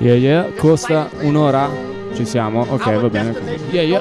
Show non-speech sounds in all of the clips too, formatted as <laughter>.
Yeah, yeah, costa un'ora. Ci siamo, ok, va bene. Yeah, yeah.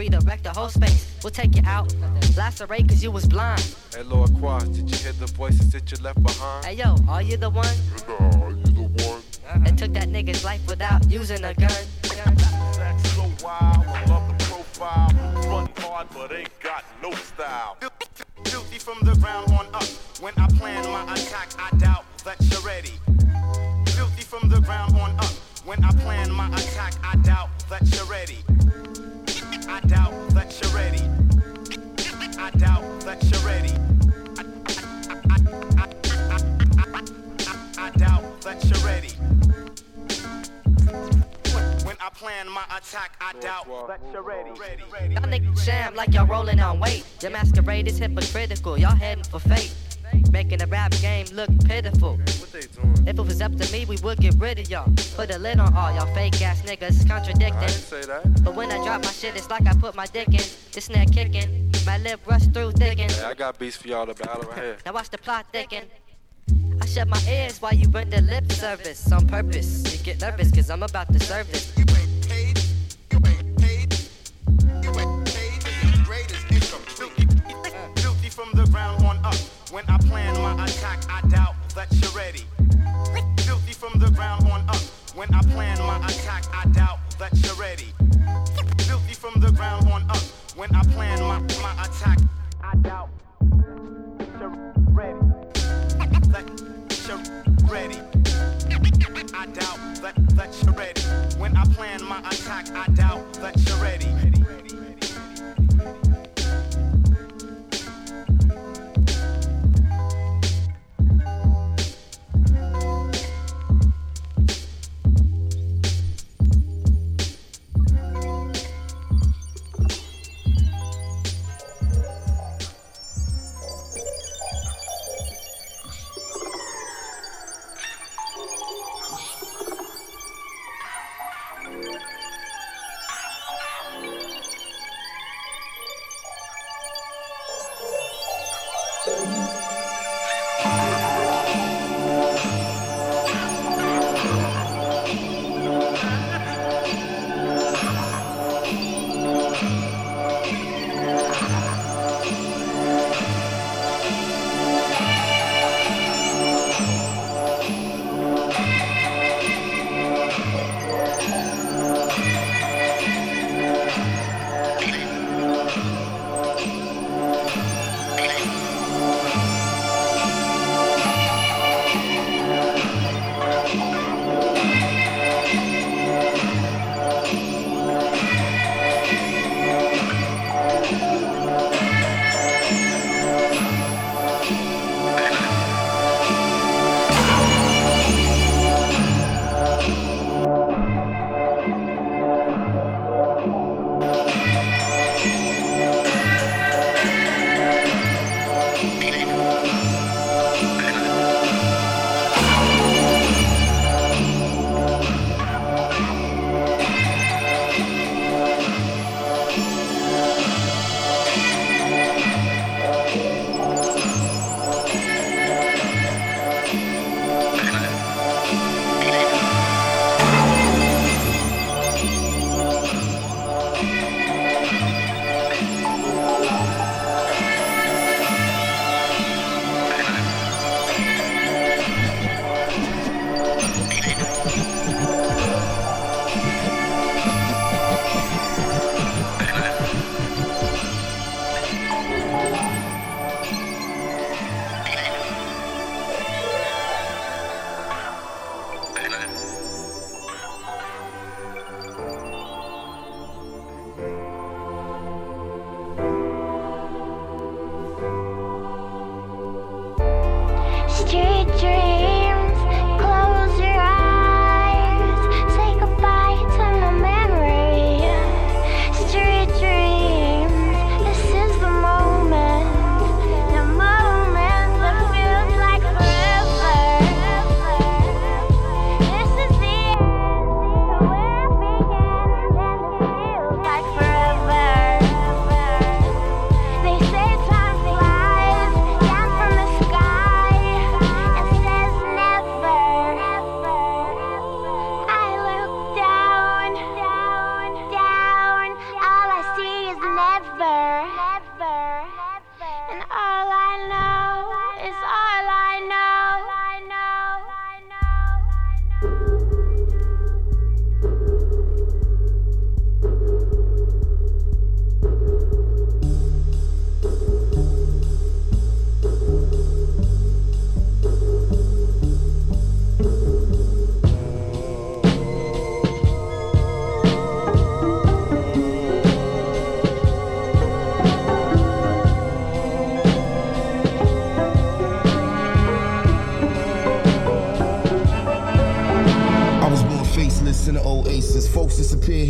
redirect the whole space. We'll take you out, lacerate cause you was blind. Hey, Lord Quas, did you hear the voices that you left behind? Hey, yo, are you the one? Nah, are you the one? And took that nigga's life without using a gun. That's so wild, I love the profile. Run hard, but ain't got no style. Filthy from the ground on up. When I plan my attack, I doubt that you're ready. Filthy from the ground on up. When I plan my attack, I doubt that you're ready. I plan my attack, I doubt that you're ready. Y'all niggas sham like y'all rolling on weight. Your masquerade is hypocritical. Y'all heading for fate. Making the rap game look pitiful. What they doing? If it was up to me, we would get rid of y'all. Put a lid on all y'all fake ass niggas I contradicting. didn't say that. But when I drop my shit, it's like I put my dick in. This neck kicking, my lip rush through thicken. Hey, I got beats for y'all to battle right here. Now watch the plot thicken. I shut my ears while you run the lip service on purpose. You get nervous cause I'm about to serve this. Attack, I doubt that you're ready. Filthy from the ground on up. When I plan my, attack, I doubt that you're ready. Filthy from the ground on up When I plan my attack, I doubt that ready I doubt that that you're ready. When I plan my attack, I doubt that you're ready.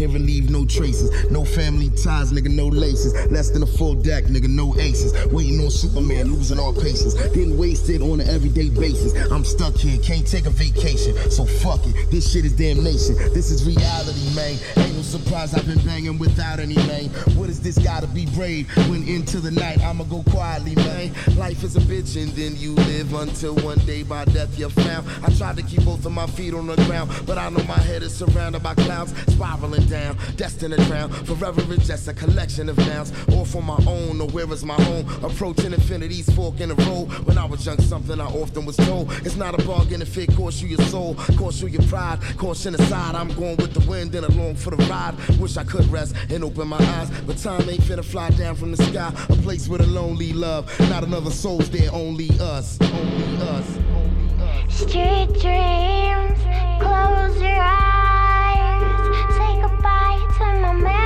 Here and leave no traces. No family ties, nigga, no laces. Less than a full deck, nigga, no aces. Waiting on Superman, losing all patience. Getting wasted on an everyday basis. I'm stuck here, can't take a vacation. So fuck it, this shit is damnation. This is reality, man. Ain't no surprise I've been banging without any man. What is this gotta be brave? When into the night, I'ma go quietly, man. Life is a bitch and then you live until one day by death you're found. I tried to keep both of my feet on the ground, but I know my head is surrounded by clouds spiraling down, destined to drown. Forever it's just a collection of nouns, all for my own, or where is my home? Approaching infinity's fork in the road. When I was young, something I often was told. It's not a bargain if it costs you your soul, costs you your pride, caution aside. I'm going with the wind and along for the ride. Wish I could rest and open my eyes, but time ain't finna fly down from the sky. A place with a lonely love, not another soul's there, only us, only us. Only us. Street dreams, close your eyes. Say goodbye to my memory.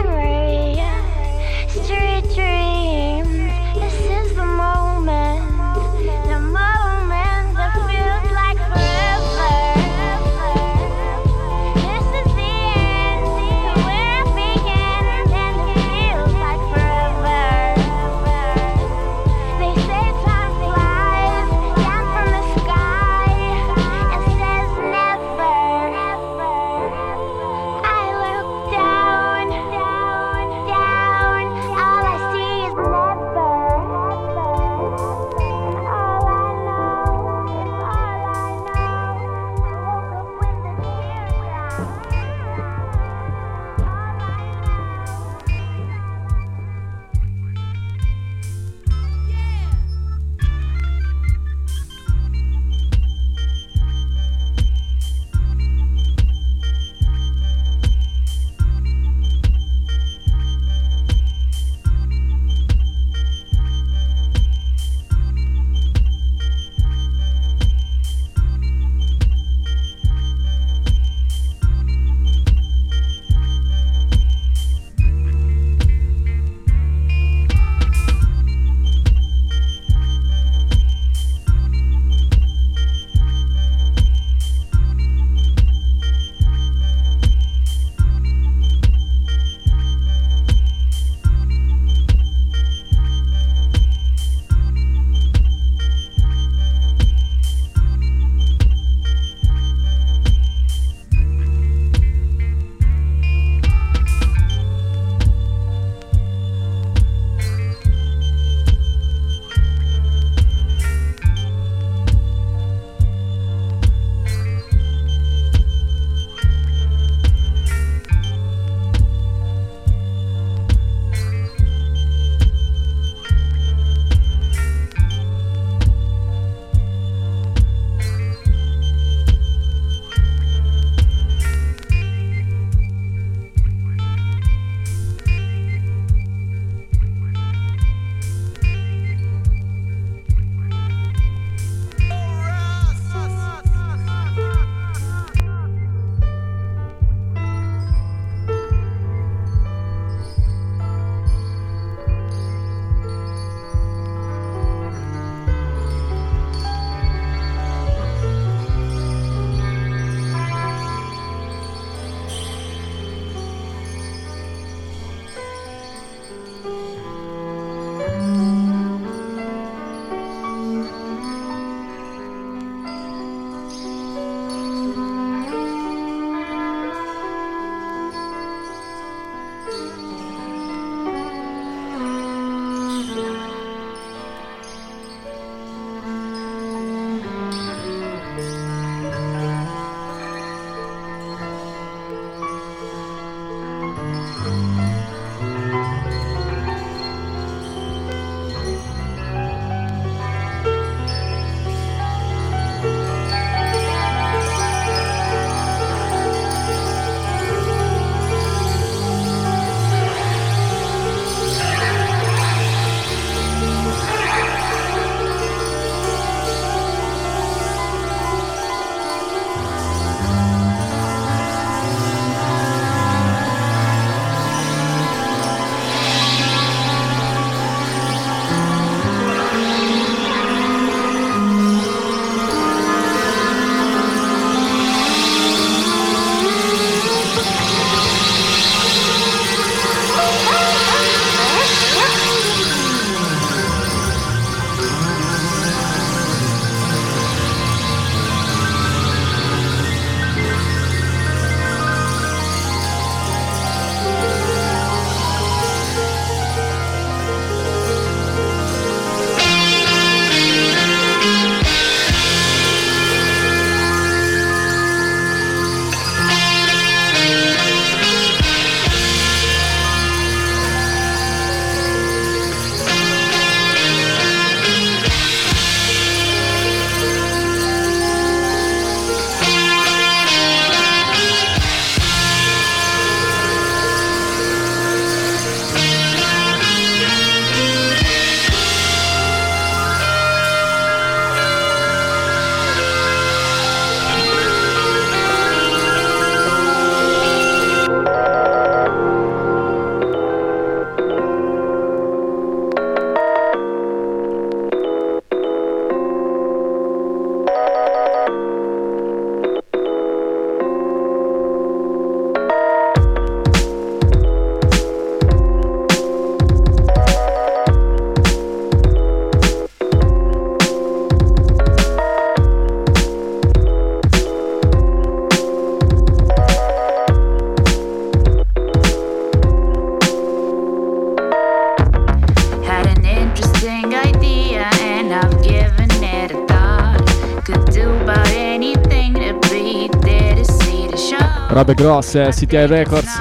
robe grosse, CTI Records.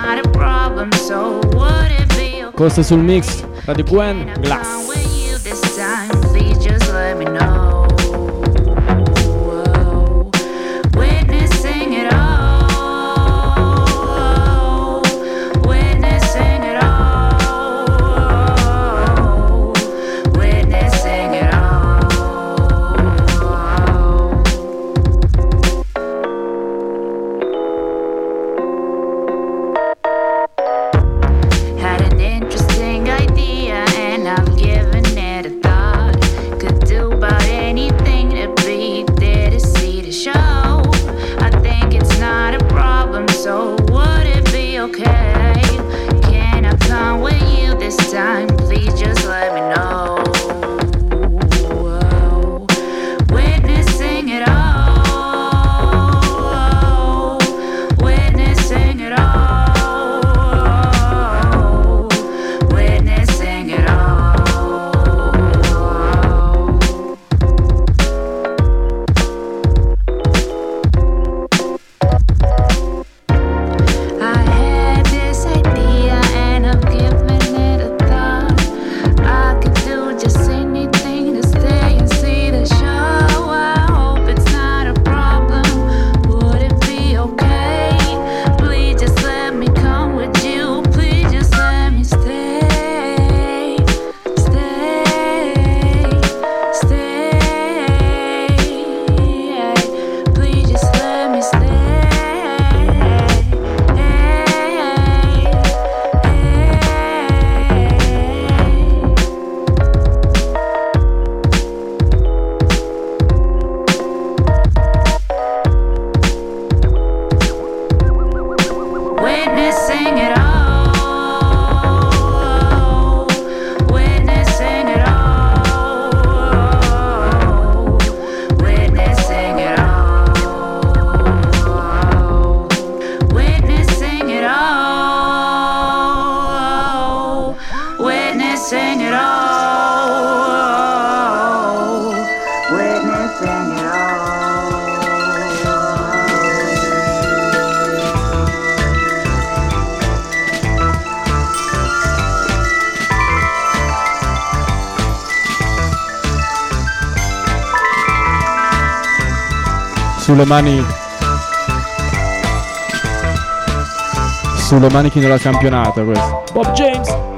Costa sul mix, Radio Gwen, Glass. le mani sulle maniche della campionata questo? Bob James.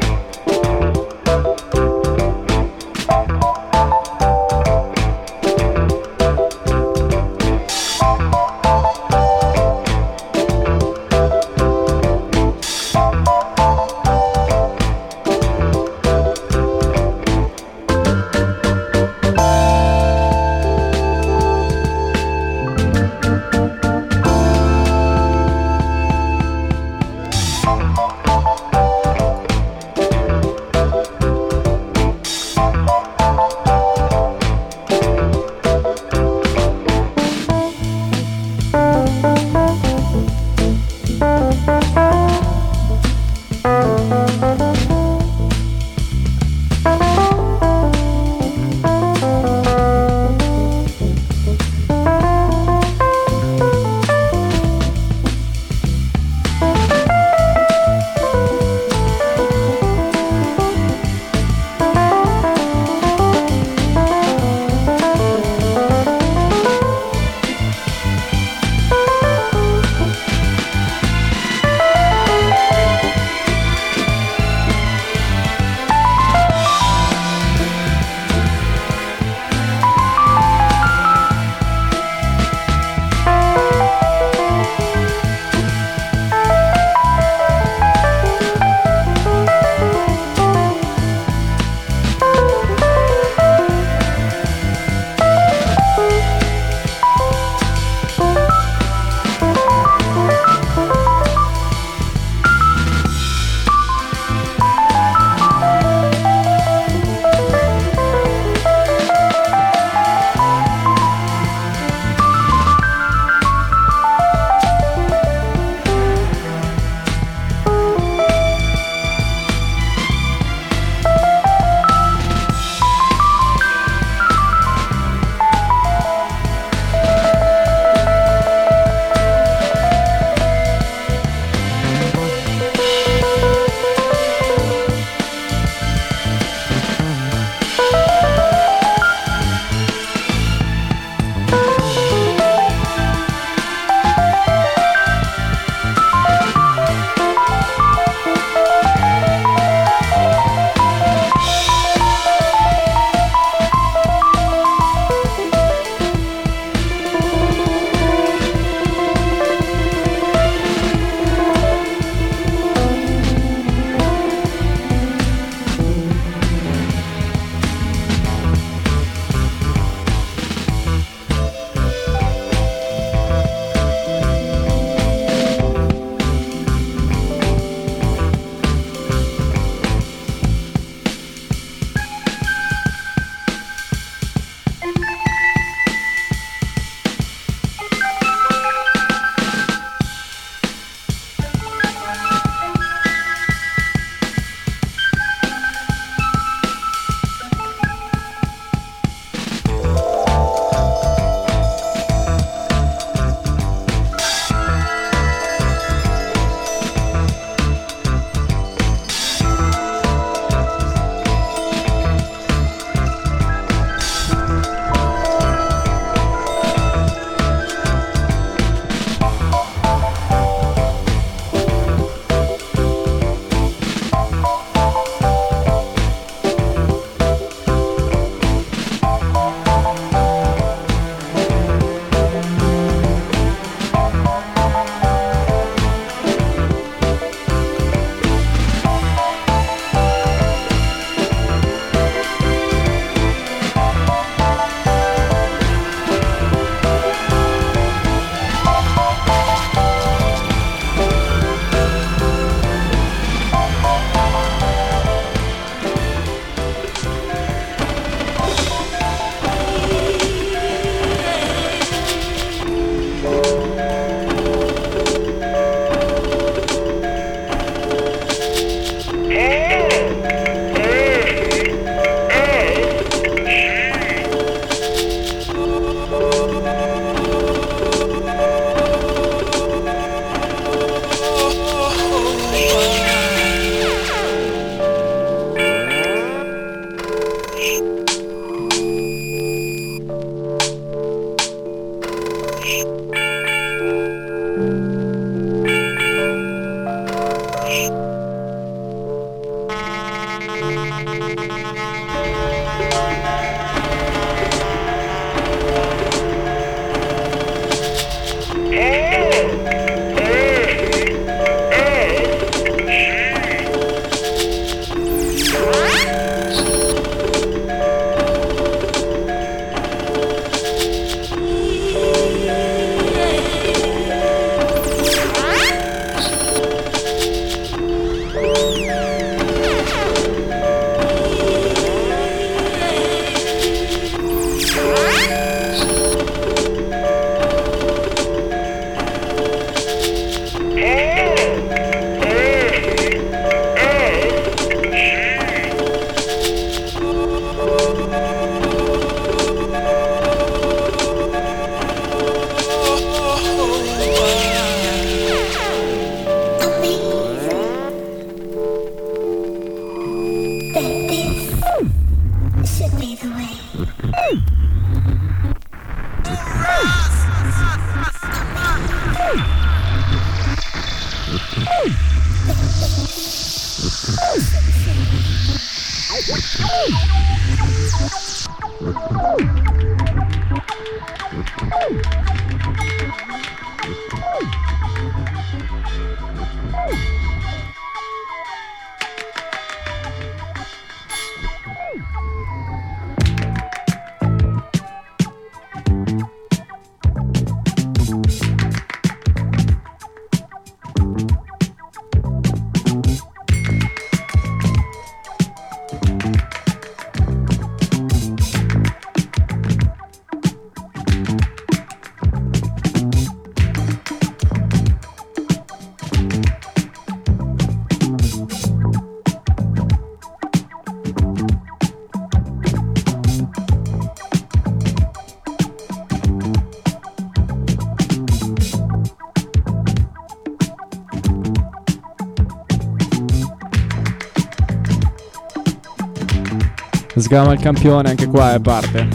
Sgama il campione anche qua e parte.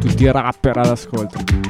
Tutti i rapper all'ascolto.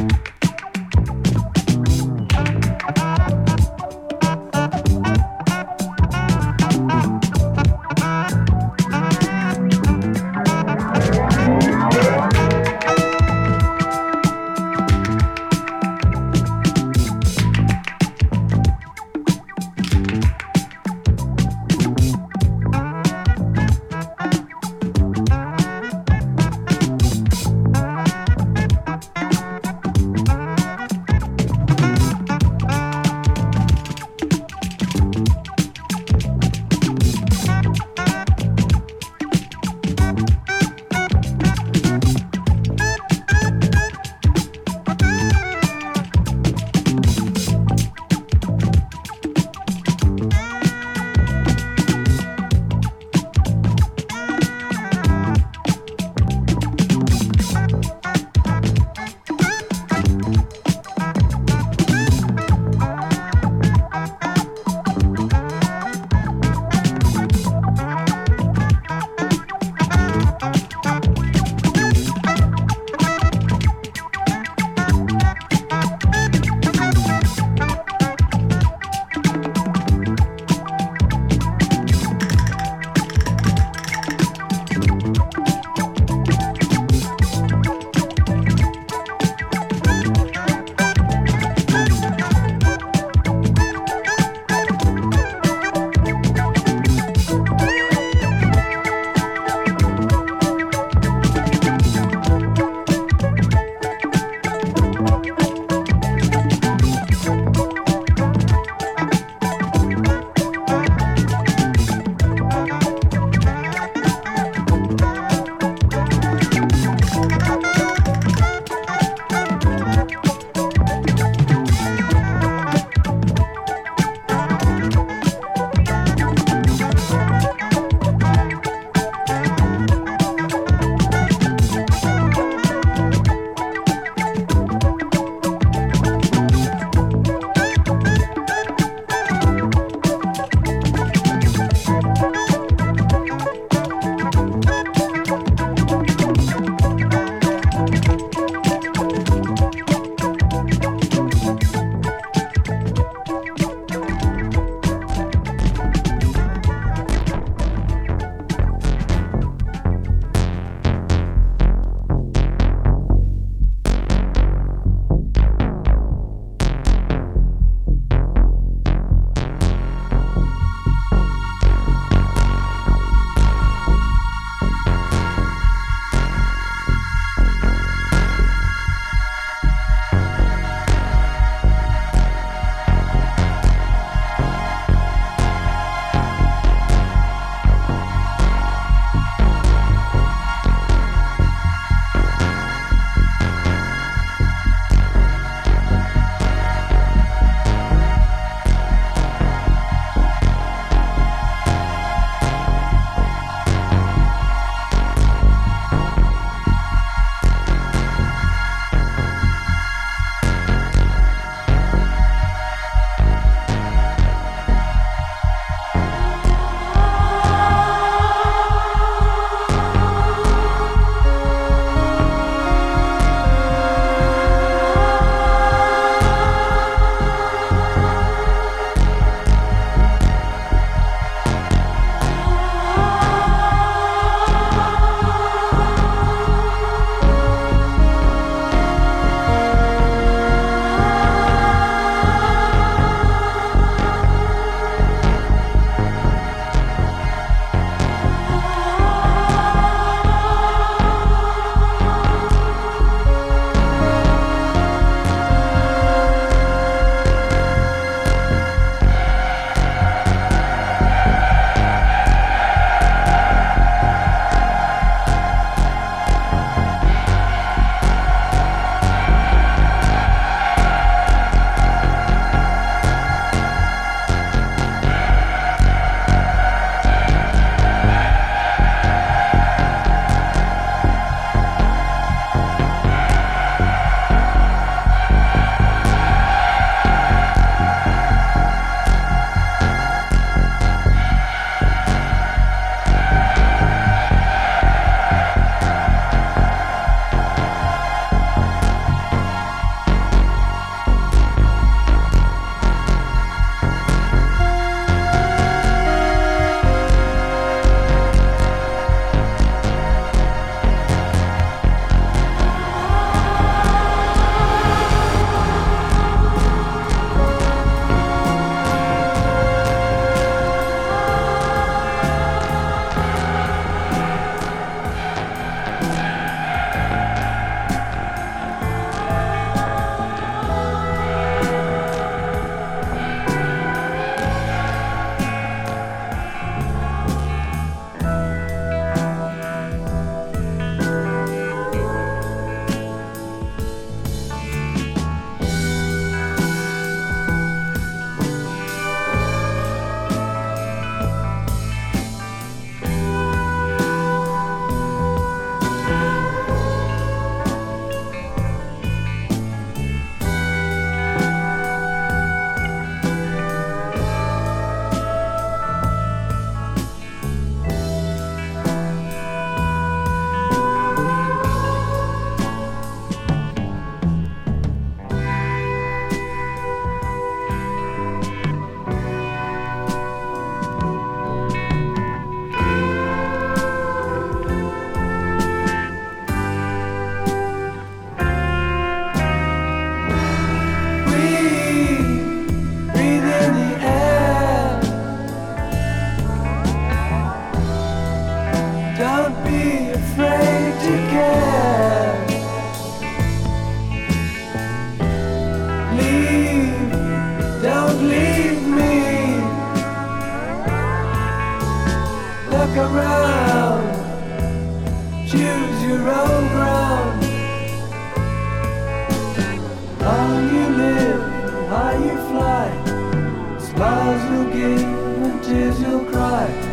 life.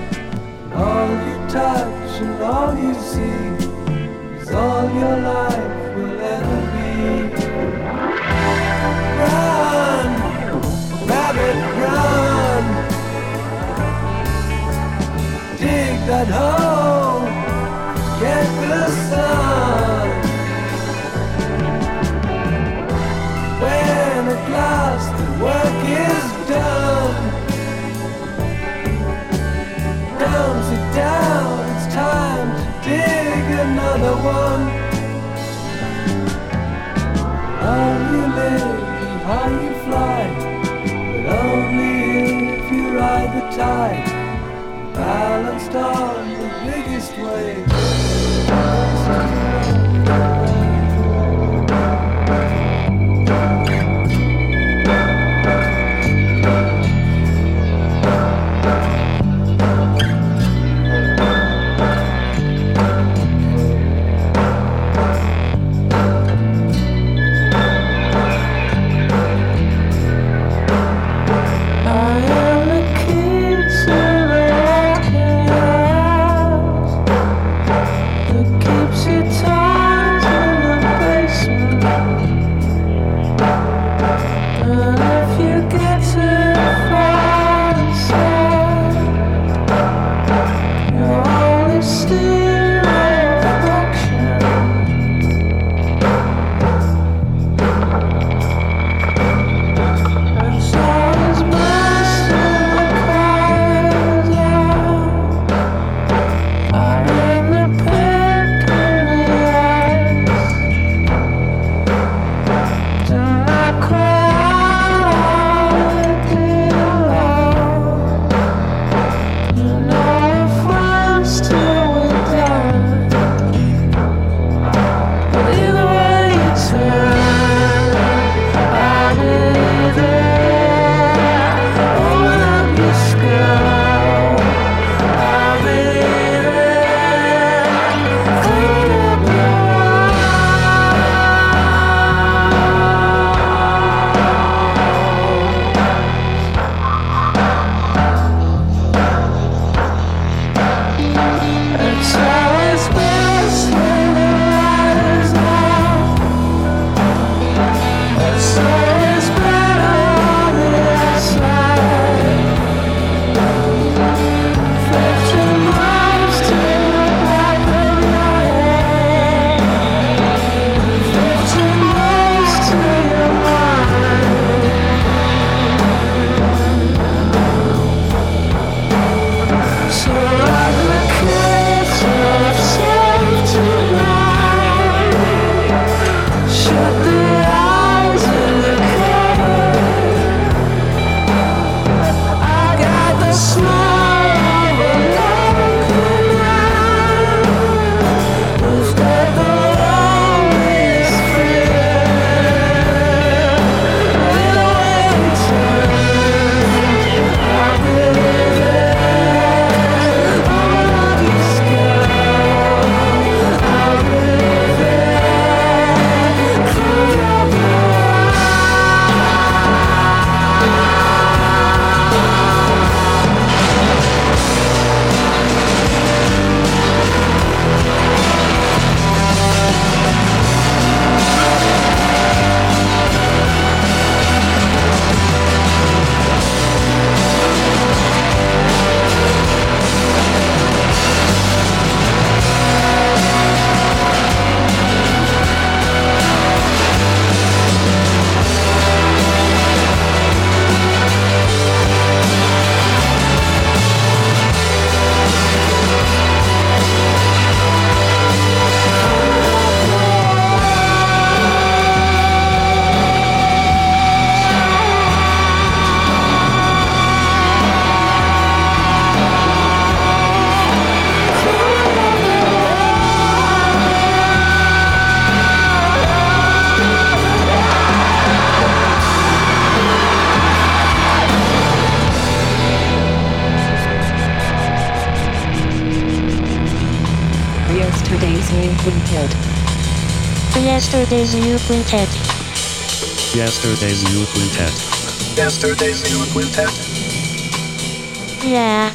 All you touch and all you see is all your life will ever be. Run, rabbit, run. Dig that hole, get the sun. When at last the work down, it's time to dig another one. How you live, how you fly, but only if you ride the tide, balanced on the biggest wave. Yesterday's New Quintet. Yesterday's New Quintet. Yesterday's New Quintet. Yeah.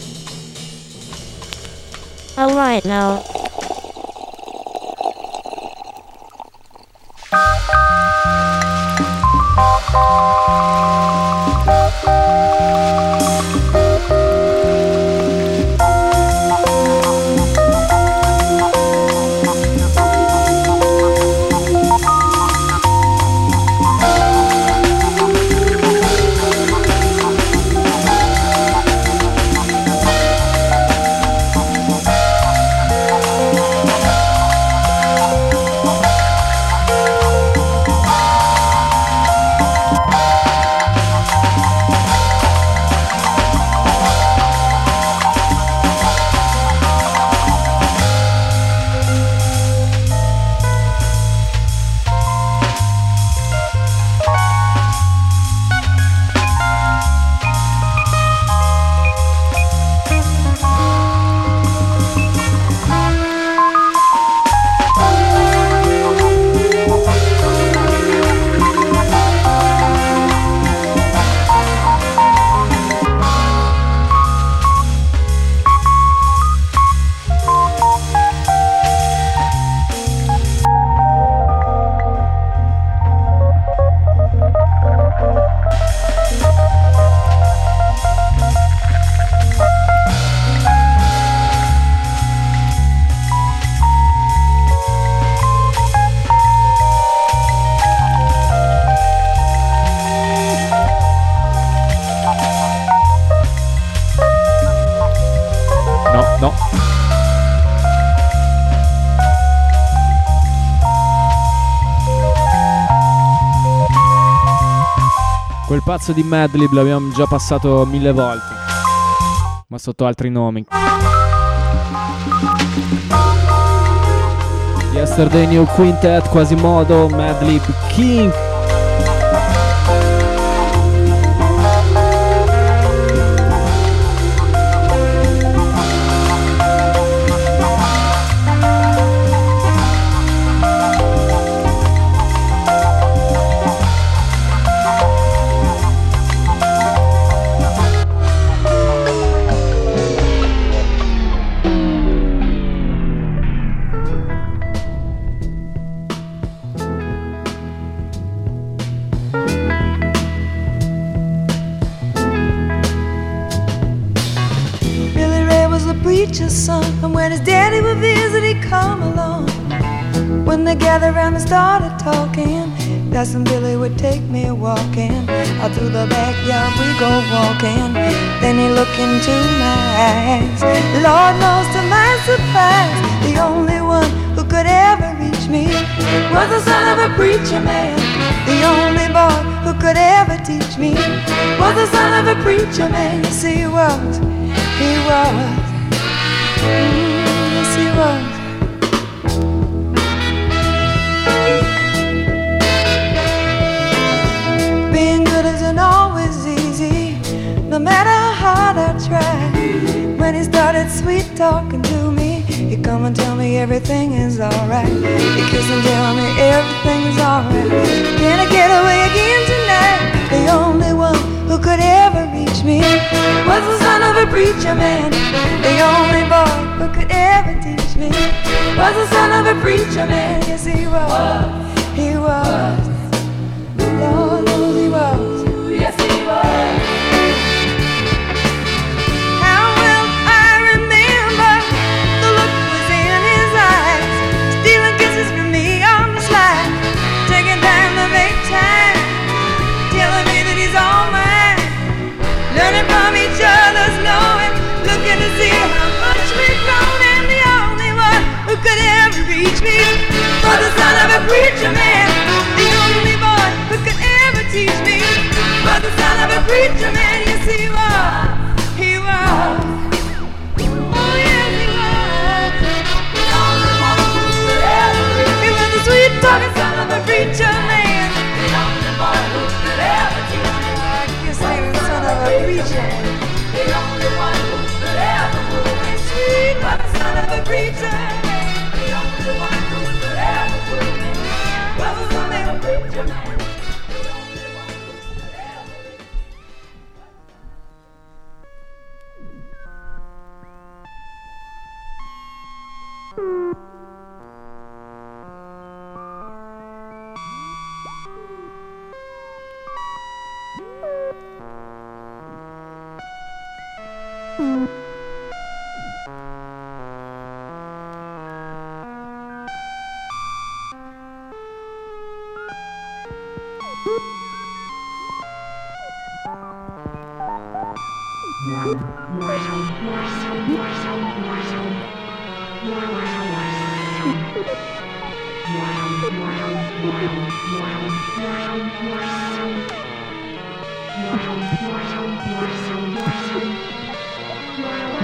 Alright now, Quel pazzo di Madlib l'abbiamo già passato mille volte. Ma sotto altri nomi. Yesterday New Quintet, Quasimodo, Madlib King. Could ever reach me was the son of a preacher man. The only boy who could ever teach me was the son of a preacher man. Yes, he was. He was. Lord he was. Yes, he was. Me was the son of a preacher man, the only boy who could ever teach me was the son of a preacher man. Yes, he was. He was. Oh, yes, he was. He was the sweet talking son of a preacher man. The only boy who could ever teach me. I guess he was the son of a preacher. The only one who could ever move me sweet was the son of a preacher. The Wow. <laughs>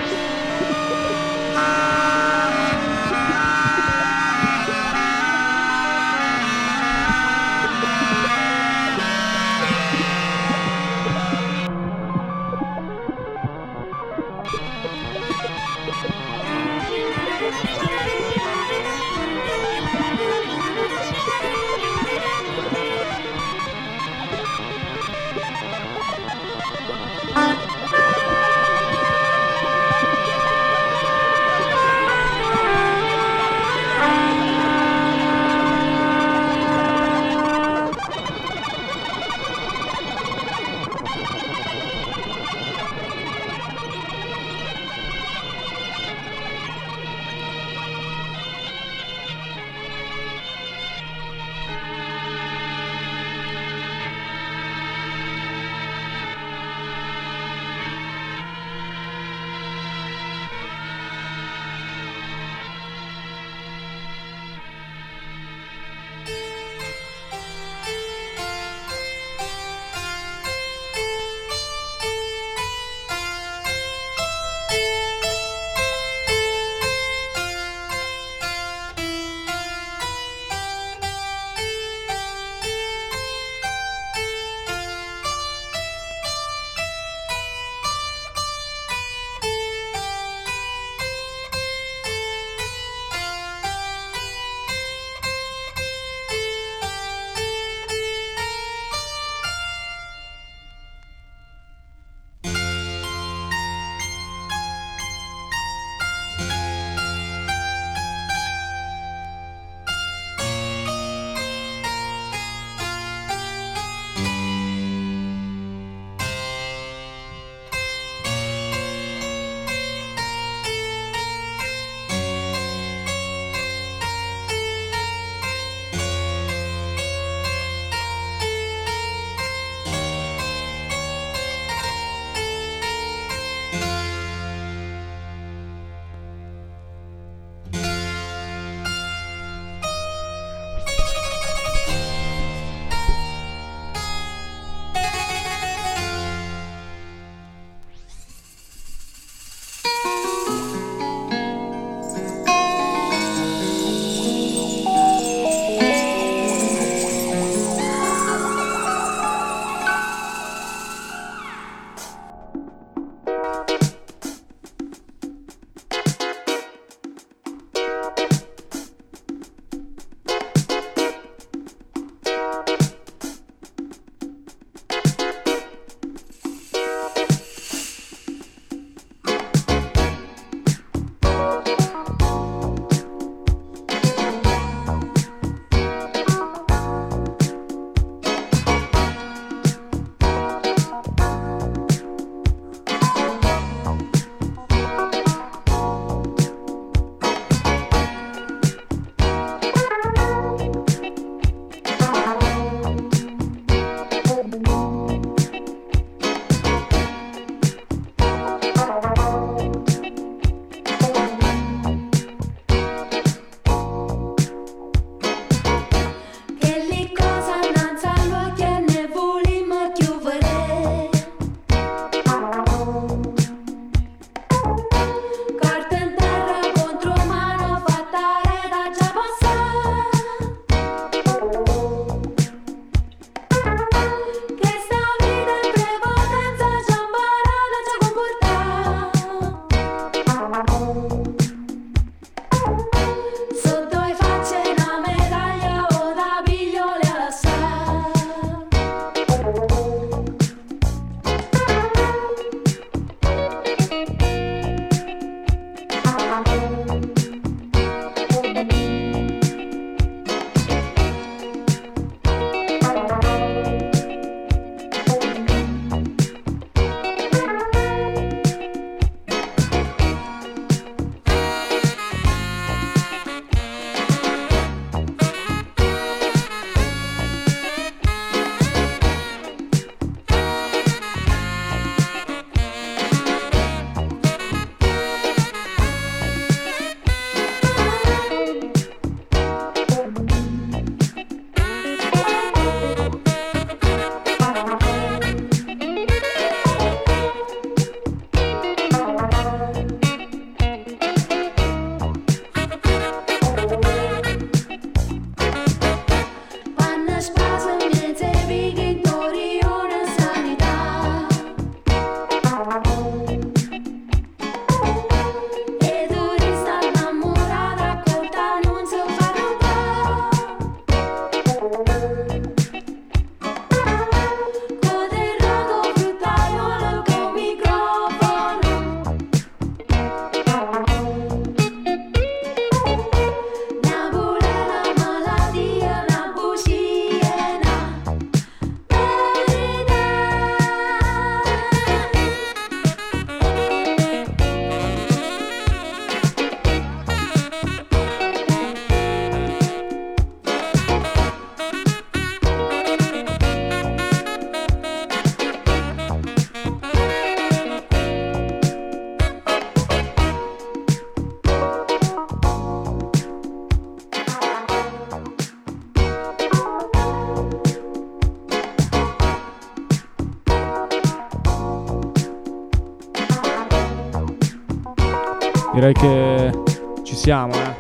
Direi che ci siamo, eh.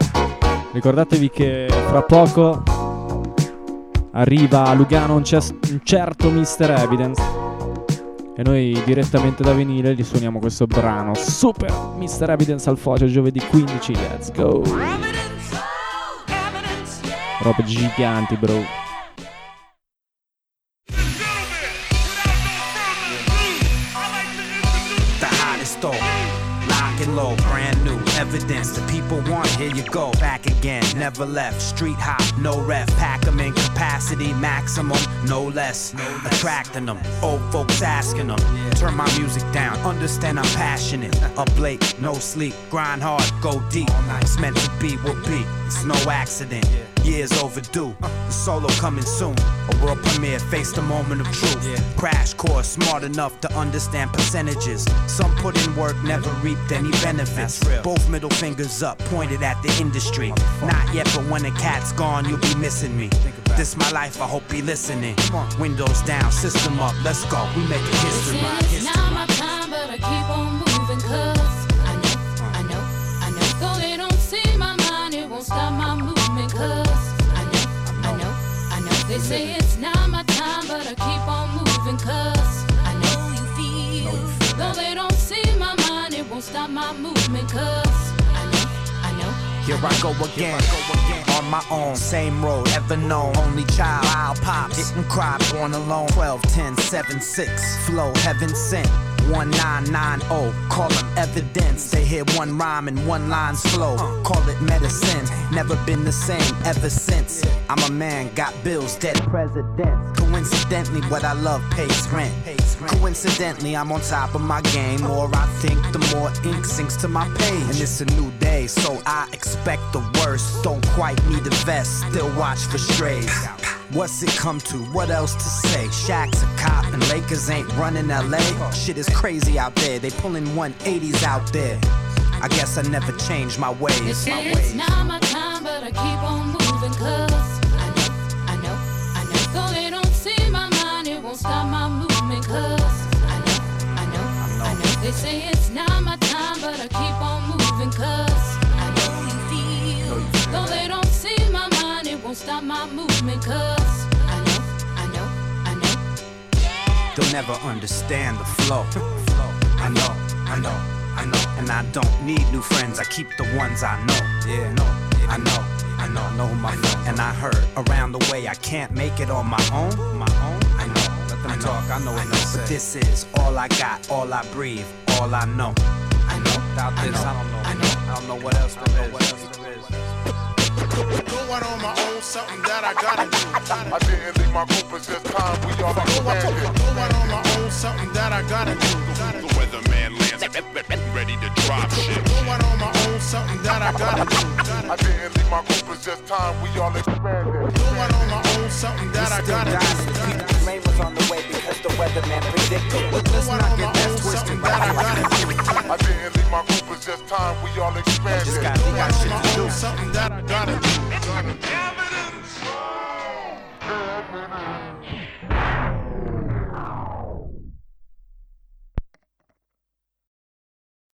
Ricordatevi che fra poco arriva a Lugano un, un certo Mr. Evidence. E noi direttamente da vinile gli suoniamo questo brano. Super Mr. Evidence al Foce giovedì 15. Let's go. Robe giganti, bro. the hottest. Low, brand new evidence. The people want, here you go. Back again, never left. Street hop, no ref. Pack 'em in capacity, maximum, no less. Attracting them, old folks asking them. Turn my music down, understand I'm passionate. Up late, no sleep, grind hard, go deep. It's meant to be, will be. It's no accident. Years overdue. The solo coming soon. A world premiere, face the moment of truth. Crash course, smart enough to understand percentages. Some put in work, never reaped any benefits. Both middle fingers up, pointed at the industry. Not yet, but when the cat's gone, you'll be missing me. This my life, I hope you listening. Windows down, system up, let's go. We make a history. It's not my time, but I keep on They say it's not my time, but I keep on moving cause I know you feel. Though they don't see my mind, it won't stop my movement cause Here I go again. On my own, same road, ever known. Only child, I'll pop. Didn't cry, born alone. 12, 10, 7, 6. Flow, heaven sent. 1990, call them evidence. They hear one rhyme and one line's flow. Call it medicine. Never been the same ever since. I'm a man, got bills, dead presidents. Coincidentally, what I love pays rent. Coincidentally, I'm on top of my game. More I think, the more ink sinks to my page. And it's a new day, so I expect the worst. Don't quite need a vest, still watch for strays. What's it come to? What else to say? Shaq's a cop and Lakers ain't running LA. Shit is crazy out there. They pulling 180s out there. I guess I never changed my ways. say My it's ways. not my time, but I keep on moving cause I know, I know, I know. Though they don't see my mind, it won't stop my movement cause I know, I know, I know. They say it's not my time, my movement cause I know, I know, I know. They'll never understand the flow. I know, I know, I know. And I don't need new friends, I keep the ones I know. Yeah, no, I know, I know, know my know. And I heard around the way I can't make it on my own. My own, I know. Let them talk, I know, I know. But this is all I got, all I breathe, all I know. I know, without this, I, don't know. I know, I don't know what else there is. Going on my own, something that I gotta do. I didn't leave my group, it's just time we all expanded. Going on my own, something that I gotta do. The weatherman lands ready to drop shit. Going on my own, something that I gotta do. I didn't leave my group, it's just time we all expanded. Going on my own, something that I gotta do on the way because the weatherman predicted. But let's not get that twisted. I didn't leave my group, it's just time we all expanded. Just gotta, got shit to do. Something that I gotta do. Evidence. Evidence.